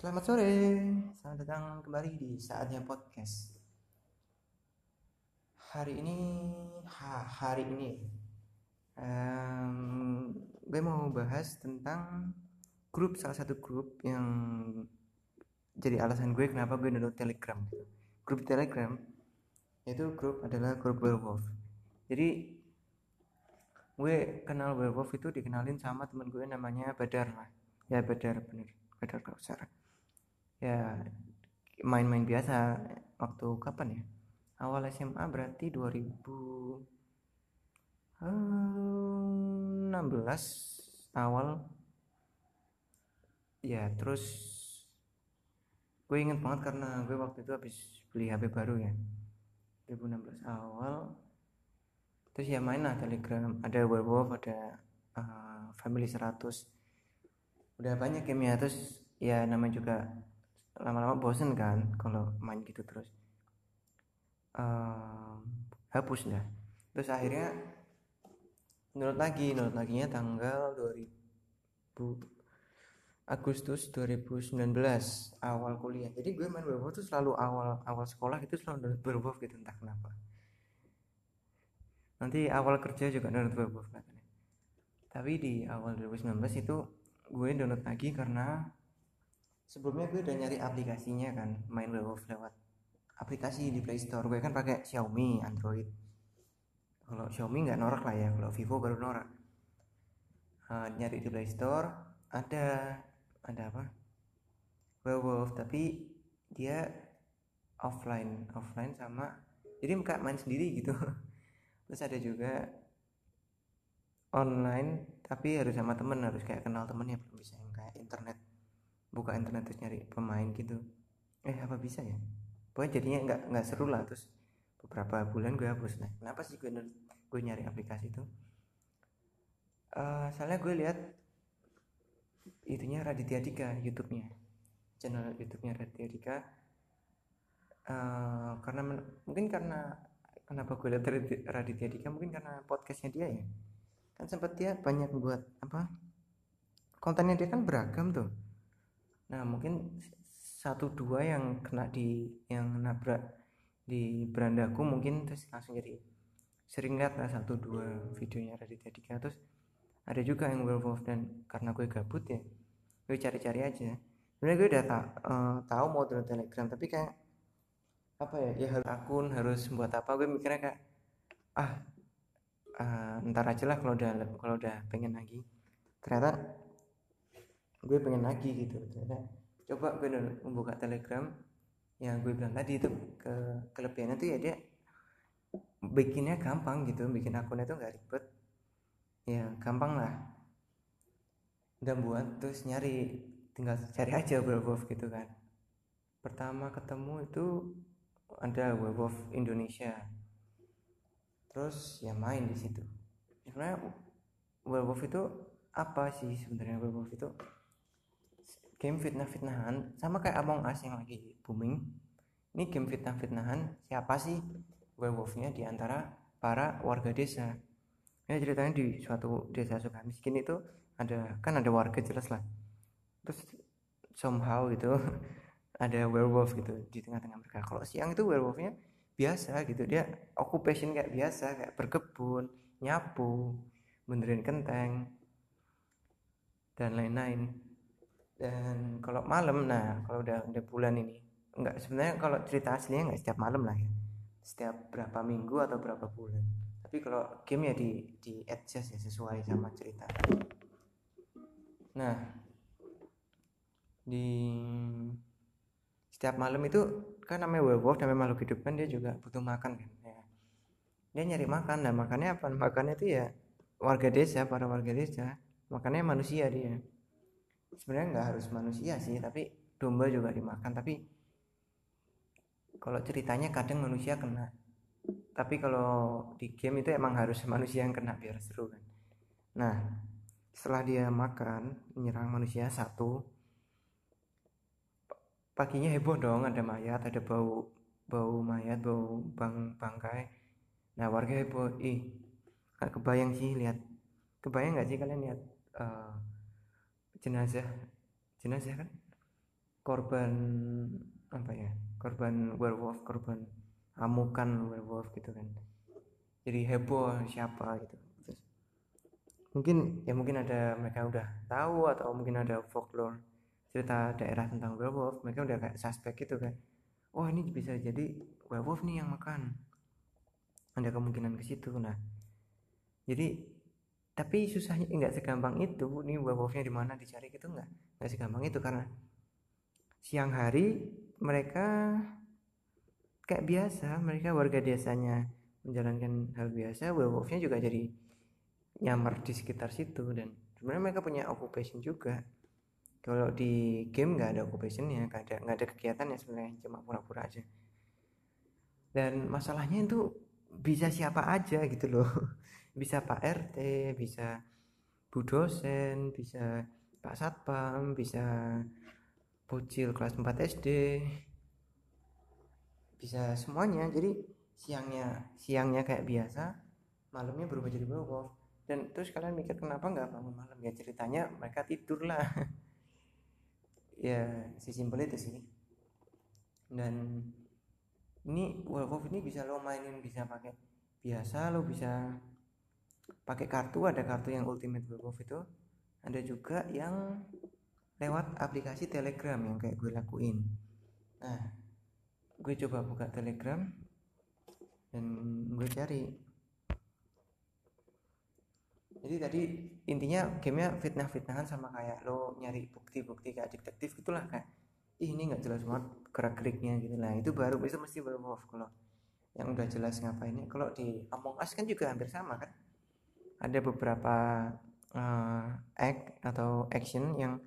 Selamat sore, selamat datang kembali di saatnya podcast. Hari ini, ha, hari ini, um, gue mau bahas tentang grup salah satu grup yang jadi alasan gue kenapa gue download Telegram. Grup Telegram itu grup adalah grup werewolf. Jadi gue kenal werewolf itu dikenalin sama temen gue namanya Badar lah. Ya Badar bener, Badar Kausar ya main-main biasa. Waktu kapan ya? Awal SMA berarti 2016 awal. Ya terus gue inget banget karena gue waktu itu habis beli HP baru ya. 2016 awal. Terus ya main lah telegram. Ada werewolf ada uh, family 100 udah banyak game ya. Terus ya namanya juga lama-lama bosen kan kalau main gitu terus. Uh, hapus dah. Terus akhirnya menurut lagi menurut laginya tanggal 2000 Agustus 2019 awal kuliah. Jadi gue main werewolf tuh selalu awal awal sekolah itu selalu werewolf gitu entah kenapa. Nanti awal kerja juga download werewolf katanya. Tapi di awal 2019 itu gue download lagi karena sebelumnya gue udah nyari aplikasinya kan main werewolf lewat aplikasi di Play Store. Gue kan pakai Xiaomi Android. Kalau Xiaomi nggak norak lah ya kalau Vivo baru norak. Uh, nyari di Play Store ada ada apa? Werewolf tapi dia offline offline sama jadi muka main sendiri gitu. Terus ada juga online tapi harus sama temen harus kayak kenal temen ya belum bisa yang kayak internet buka internet terus nyari pemain gitu. Eh apa bisa ya? Pokoknya jadinya nggak nggak seru lah. Terus beberapa bulan gue hapus. Nah kenapa sih gue gue nyari aplikasi itu? Uh, soalnya gue lihat itunya Raditya Dika YouTube-nya. Channel YouTube-nya Raditya Dika. Uh, karena mungkin karena kenapa gue lihat Raditya Dika? Mungkin karena podcastnya dia ya. Kan sempat dia banyak buat apa kontennya dia kan beragam tuh nah mungkin satu dua yang kena di yang nabrak di berandaku mungkin terus langsung jadi sering lihat lah satu dua videonya Raditya Dika. Terus ada juga yang werewolf dan karena gue gabut ya gue cari-cari aja. Sebenarnya gue udah tak uh, tahu mau download telegram tapi kayak apa ya ya harus akun harus buat apa gue mikirnya kayak ah uh, ntar aja lah kalau udah kalau udah pengen lagi. Ternyata gue pengen lagi gitu. Ternyata coba gue membuka telegram yang gue bilang tadi itu ke kelebihannya tuh ya dia bikinnya gampang gitu bikin akunnya tuh nggak ribet. Ya gampang lah. Udah buat terus nyari tinggal cari aja werewolf gitu kan. Pertama ketemu itu ada werewolf Indonesia. Terus ya main di situ. Sebenarnya werewolf itu apa sih sebenarnya werewolf itu game fitnah-fitnahan sama kayak Among Us yang lagi booming. Ini game fitnah-fitnahan siapa sih werewolfnya di antara para warga desa? Ya ceritanya di suatu desa suka miskin itu ada kan ada warga jelas lah. Terus somehow gitu ada werewolf gitu di tengah-tengah mereka. Kalau siang itu werewolfnya biasa gitu. Dia occupation kayak biasa kayak berkebun nyapu benerin kenteng dan lain-lain dan kalau malam nah kalau udah udah bulan ini enggak sebenarnya kalau cerita aslinya enggak setiap malam lah ya. Setiap berapa minggu atau berapa bulan. Tapi kalau game ya di di adjust ya sesuai sama cerita. Nah di setiap malam itu kan namanya werewolf namanya makhluk hidup kan dia juga butuh makan kan ya. Dia nyari makan nah makannya apa? Makannya itu ya warga desa para warga desa. Makannya manusia dia sebenarnya nggak harus manusia sih tapi domba juga dimakan. Tapi kalau ceritanya kadang manusia kena. Tapi kalau di game itu emang harus manusia yang kena biar seru kan. Nah setelah dia makan menyerang manusia satu paginya heboh dong ada mayat ada bau bau mayat bau bang bangkai. Nah warga heboh ih gak kebayang sih lihat. Kebayang nggak sih kalian lihat uh, jenazah jenazah kan? Korban apa ya? Korban werewolf korban amukan werewolf gitu kan. Jadi heboh siapa gitu. Mungkin ya mungkin ada mereka udah tahu atau mungkin ada folklore cerita daerah tentang werewolf mereka udah kayak suspek gitu kan. Oh ini bisa jadi werewolf nih yang makan. Ada kemungkinan ke situ. Nah jadi tapi susahnya nggak segampang itu. Nih werewolfnya di mana dicari gitu nggak? Nggak segampang itu karena siang hari mereka kayak biasa mereka warga desanya menjalankan hal biasa werewolfnya juga jadi nyamar di sekitar situ. Dan sebenarnya mereka punya occupation juga. Kalau di game nggak ada occupationnya nggak ada nggak ada kegiatannya sebenarnya cuma pura-pura aja. Dan masalahnya itu bisa siapa aja gitu loh bisa Pak RT bisa Bu dosen bisa Pak Satpam bisa bocil kelas 4 SD bisa semuanya. Jadi siangnya siangnya kayak biasa malamnya berubah jadi werewolf dan terus kalian mikir kenapa nggak bangun malam? Ya ceritanya mereka tidur lah ya simpel itu sih. Dan ini werewolf ini bisa lo mainin bisa pakai biasa lo bisa pakai kartu ada kartu yang ultimate werewolf itu. Ada juga yang lewat aplikasi telegram yang kayak gue lakuin. Nah gue coba buka telegram dan gue cari. Jadi tadi intinya gamenya fitnah-fitnahan sama kayak lo nyari bukti-bukti kayak detektif gitulah kayak Ih, ini nggak jelas banget gerak geriknya gitu. Lah itu baru itu mesti werewolf kalau yang udah jelas ngapainnya. Kalau di Among Us kan juga hampir sama kan ada beberapa uh, act atau action yang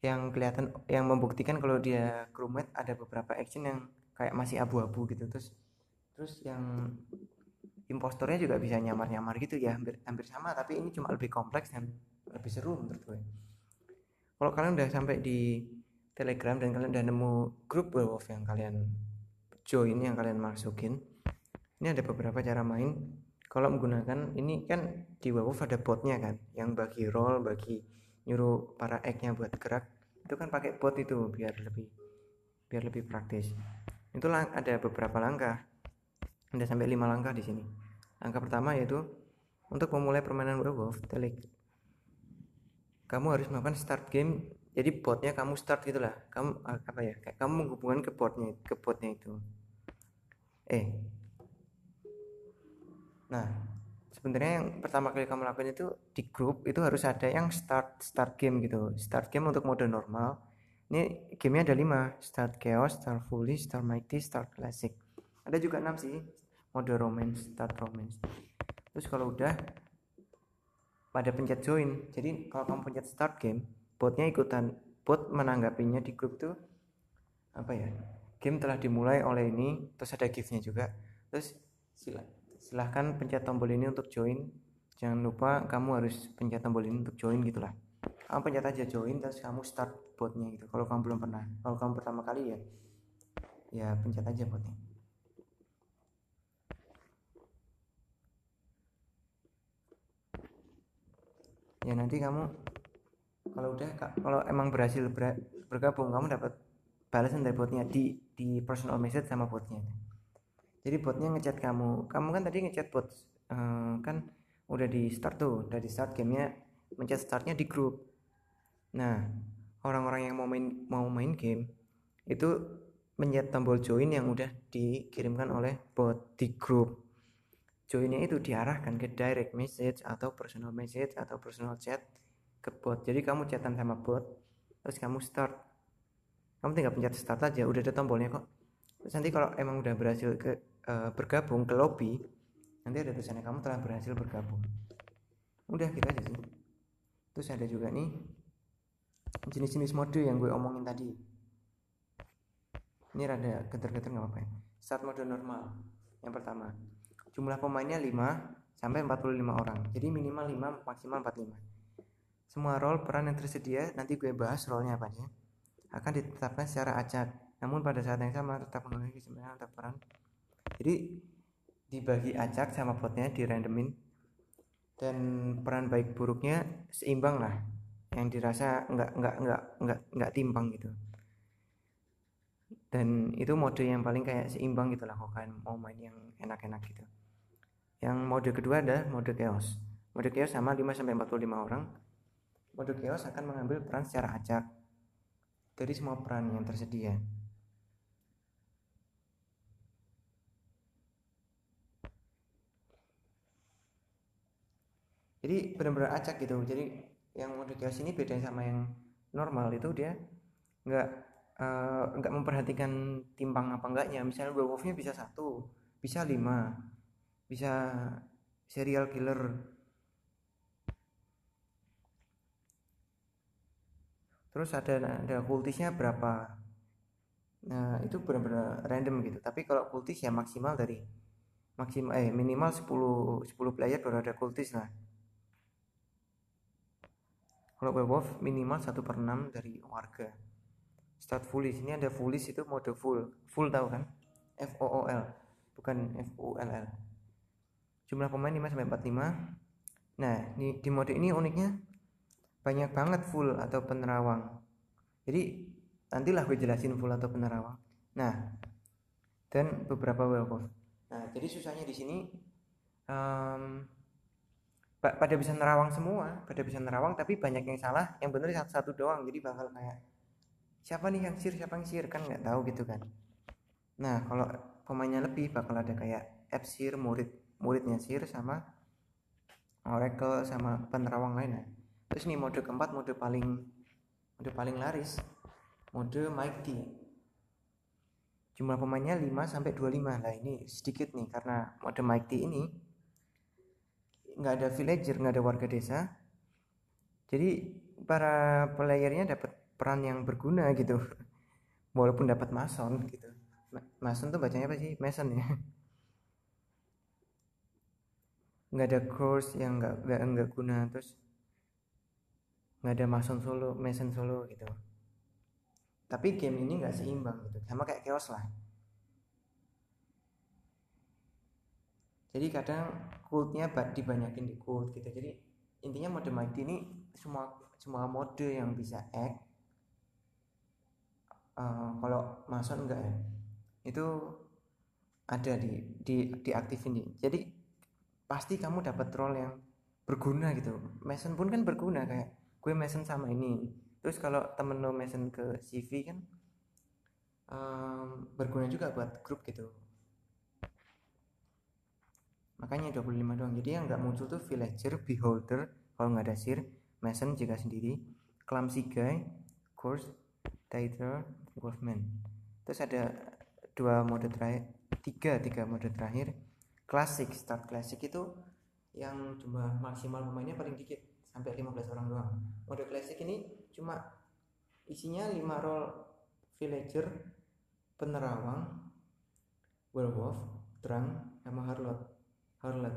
yang kelihatan yang membuktikan kalau dia crewmate ada beberapa action yang kayak masih abu-abu gitu. Terus terus yang impostornya juga bisa nyamar-nyamar gitu ya hampir hampir sama tapi ini cuma lebih kompleks dan lebih seru menurut gue. Kalau kalian udah sampai di telegram dan kalian udah nemu grup werewolf yang kalian join yang kalian masukin ini ada beberapa cara main kalau menggunakan ini kan di werewolf ada botnya kan yang bagi role bagi nyuruh para egg-nya buat gerak itu kan pakai bot itu biar lebih biar lebih praktis. Itu ada beberapa langkah. Ada sampai lima langkah di sini. Langkah pertama yaitu untuk memulai permainan werewolf telik. Kamu harus melakukan start game jadi botnya kamu start gitulah kamu apa ya kayak kamu menghubungkan ke botnya ke botnya itu. Eh nah sebenarnya yang pertama kali kamu lakukan itu di grup itu harus ada yang start start game gitu. Start game untuk mode normal. Ini gamenya ada lima start chaos start fully start mighty start classic. Ada juga enam sih mode romance start romance. Terus kalau udah pada pencet join. Jadi kalau kamu pencet start game botnya ikutan. Bot menanggapinya di grup tuh apa ya game telah dimulai oleh ini terus ada giftnya juga. Terus silakan silahkan pencet tombol ini untuk join. Jangan lupa kamu harus pencet tombol ini untuk join gitulah kamu pencet aja join terus kamu start botnya gitu. Kalau kamu belum pernah kalau kamu pertama kali ya ya pencet aja botnya. Ya nanti kamu kalau udah kalau emang berhasil bergabung kamu dapat balasan dari botnya di di personal message sama botnya jadi botnya ngechat kamu. Kamu kan tadi ngechat bot uh, kan udah di start tuh udah di start gamenya mencet startnya di grup. Nah orang-orang yang mau main mau main game itu mencet tombol join yang udah dikirimkan oleh bot di grup. Joinnya itu diarahkan ke direct message atau personal message atau personal chat ke bot. Jadi kamu chatan sama bot terus kamu start. Kamu tinggal pencet start aja udah ada tombolnya kok. Terus nanti kalau emang udah berhasil ke uh, bergabung ke lobby nanti ada tulisannya kamu telah berhasil bergabung. Udah kita gitu aja sih. Terus ada juga nih jenis-jenis mode yang gue omongin tadi. Ini rada geter-geter nggak apa-apa ya. Start mode normal yang pertama. Jumlah pemainnya 5 sampai 45 orang. Jadi minimal 5 maksimal 45 semua role peran yang tersedia nanti gue bahas role-nya apa aja akan ditetapkan secara acak. Namun pada saat yang sama tetap memenuhi kesempatan atau peran jadi dibagi acak sama botnya di randomin dan peran baik buruknya seimbang lah. Yang dirasa nggak nggak nggak nggak nggak timpang gitu. Dan itu mode yang paling kayak seimbang gitu lah kalau kalian mau main yang enak-enak gitu. Yang mode kedua ada mode chaos. Mode chaos sama 5 sampai 45 orang. Mode chaos akan mengambil peran secara acak. Dari semua peran yang tersedia jadi benar-benar acak gitu. Jadi yang mode chaos ini beda sama yang normal. Itu dia nggak uh, memperhatikan timbang apa enggaknya. Misalnya werewolfnya bisa satu bisa lima bisa serial killer. Terus ada ada kultisnya berapa? Nah itu benar-benar random gitu. Tapi kalau kultis ya maksimal dari maksimal eh minimal 10 10 player baru ada kultis lah kalau werewolf minimal 1 per 6 dari warga. Start fully sini ada fullish itu mode full. Full tahu kan? F O O L bukan F U L L. Jumlah pemain 5 sampai 45 nah di, di mode ini uniknya banyak banget full atau penerawang. Jadi nantilah gue jelasin full atau penerawang. Nah dan beberapa werewolf nah jadi susahnya di sini um, pada bisa nerawang semua pada bisa nerawang tapi banyak yang salah yang bener satu-satu doang. Jadi bakal kayak siapa nih yang sir siapa yang sir? Kan nggak tahu gitu kan. Nah kalau pemainnya lebih bakal ada kayak F sir murid muridnya sir sama oracle sama penerawang lainnya terus nih mode keempat mode paling mode paling laris mode mighty jumlah pemainnya 5 sampai 25 lah ini sedikit nih karena mode mighty ini nggak ada villager nggak ada warga desa. Jadi para playernya dapat peran yang berguna gitu. Walaupun dapat mason gitu. Mason tuh bacanya apa sih? Mason ya? Nggak ada course yang nggak nggak nggak guna. Terus nggak ada mason solo mason solo gitu. Tapi game ini nggak seimbang gitu. Sama kayak chaos lah jadi kadang kultnya dibanyakin di kult gitu. Jadi intinya mode mighty ini semua semua mode yang bisa act uh, kalau mason enggak ya itu ada di di diaktifin di. Jadi pasti kamu dapat role yang berguna gitu. Mason pun kan berguna kayak gue mason sama ini. Terus kalau temen lo mason ke CV kan um, berguna juga buat grup gitu makanya 25 doang. Jadi yang nggak muncul tuh villager beholder kalau nggak ada sir mason jika sendiri clumsy guy course titer wolfman. Terus ada dua mode terakhir tiga tiga mode terakhir classic start classic itu yang cuma maksimal pemainnya paling dikit sampai 15 orang doang. Mode classic ini cuma isinya 5 role villager penerawang werewolf drunk sama harlot Harlot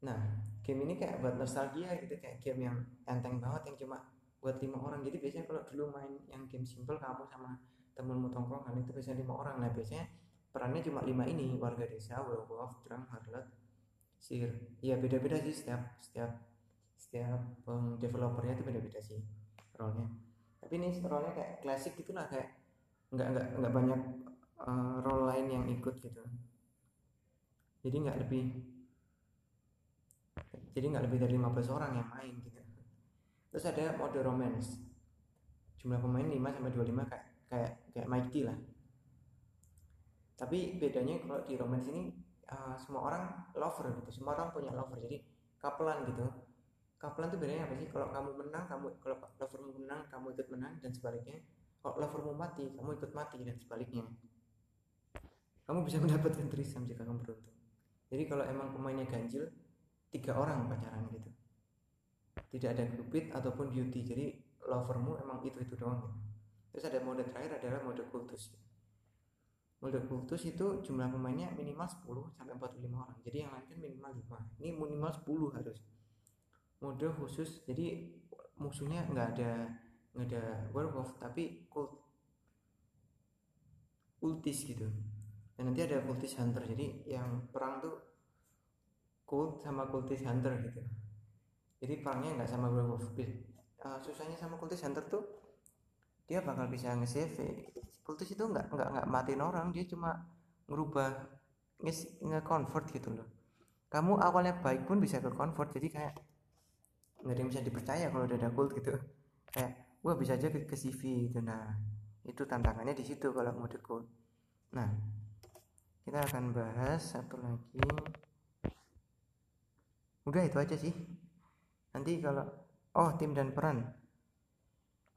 nah game ini kayak buat nostalgia gitu kayak game yang enteng banget yang cuma buat lima orang. Jadi biasanya kalau dulu main yang game simple kamu sama temenmu tongkrongan itu biasanya lima orang. Nah biasanya perannya cuma lima ini warga desa werewolf drunk harlot sir ya beda-beda sih setiap setiap setiap um, developernya itu beda-beda sih role-nya. Tapi ini role-nya kayak klasik gitulah kayak nggak nggak nggak banyak uh, role lain yang ikut gitu jadi nggak lebih jadi nggak lebih dari 15 orang yang main gitu. Terus ada mode romance. Jumlah pemain 5 sampai 25 kayak kayak kayak Mighty lah. Tapi bedanya kalau di romance ini uh, semua orang lover gitu semua orang punya lover. Jadi kapelan gitu. Kapelan tuh bedanya apa sih? Kalau kamu menang kamu kalau lovermu menang kamu ikut menang dan sebaliknya. Kalau lovermu mati kamu ikut mati dan sebaliknya. Kamu bisa mendapatkan trisam jika kamu beruntung jadi kalau emang pemainnya ganjil tiga orang pacaran gitu. Tidak ada grupit ataupun beauty. Jadi lovermu emang itu itu doang gitu. terus ada mode terakhir adalah mode kultus. Mode kultus itu jumlah pemainnya minimal 10 sampai 45 orang. Jadi yang lain kan minimal 5 ini minimal 10 harus. Mode khusus jadi musuhnya nggak ada nggak ada werewolf tapi kult. Kultis gitu dan nanti ada kultis hunter. Jadi yang perang tuh kult sama kultis hunter gitu. Jadi perangnya nggak sama werewolf uh, susahnya sama kultus hunter tuh dia bakal bisa nge-save. Kultus itu nggak nggak nggak matiin orang. Dia cuma ngerubah nge-convert gitu loh. Kamu awalnya baik pun bisa ke convert. Jadi kayak nggak ada yang bisa dipercaya kalau udah ada kult gitu. Kayak gua bisa aja ke, ke CV gitu. Nah itu tantangannya di situ kalau mau kult nah kita akan bahas satu lagi. Udah itu aja sih. Nanti kalau oh tim dan peran.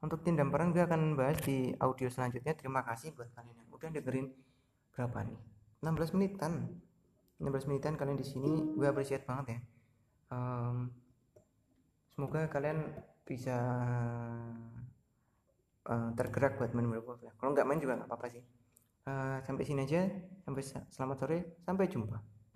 Untuk tim dan peran gue akan bahas di audio selanjutnya. Terima kasih buat kalian yang udah dengerin berapa nih? 16 menitan. 16 menitan kalian di sini gue appreciate banget ya. Um, semoga kalian bisa uh, tergerak buat main Werewolf ya. Kalau nggak main juga nggak apa-apa sih uh, sampai sini aja. Sampai selamat sore. Sampai jumpa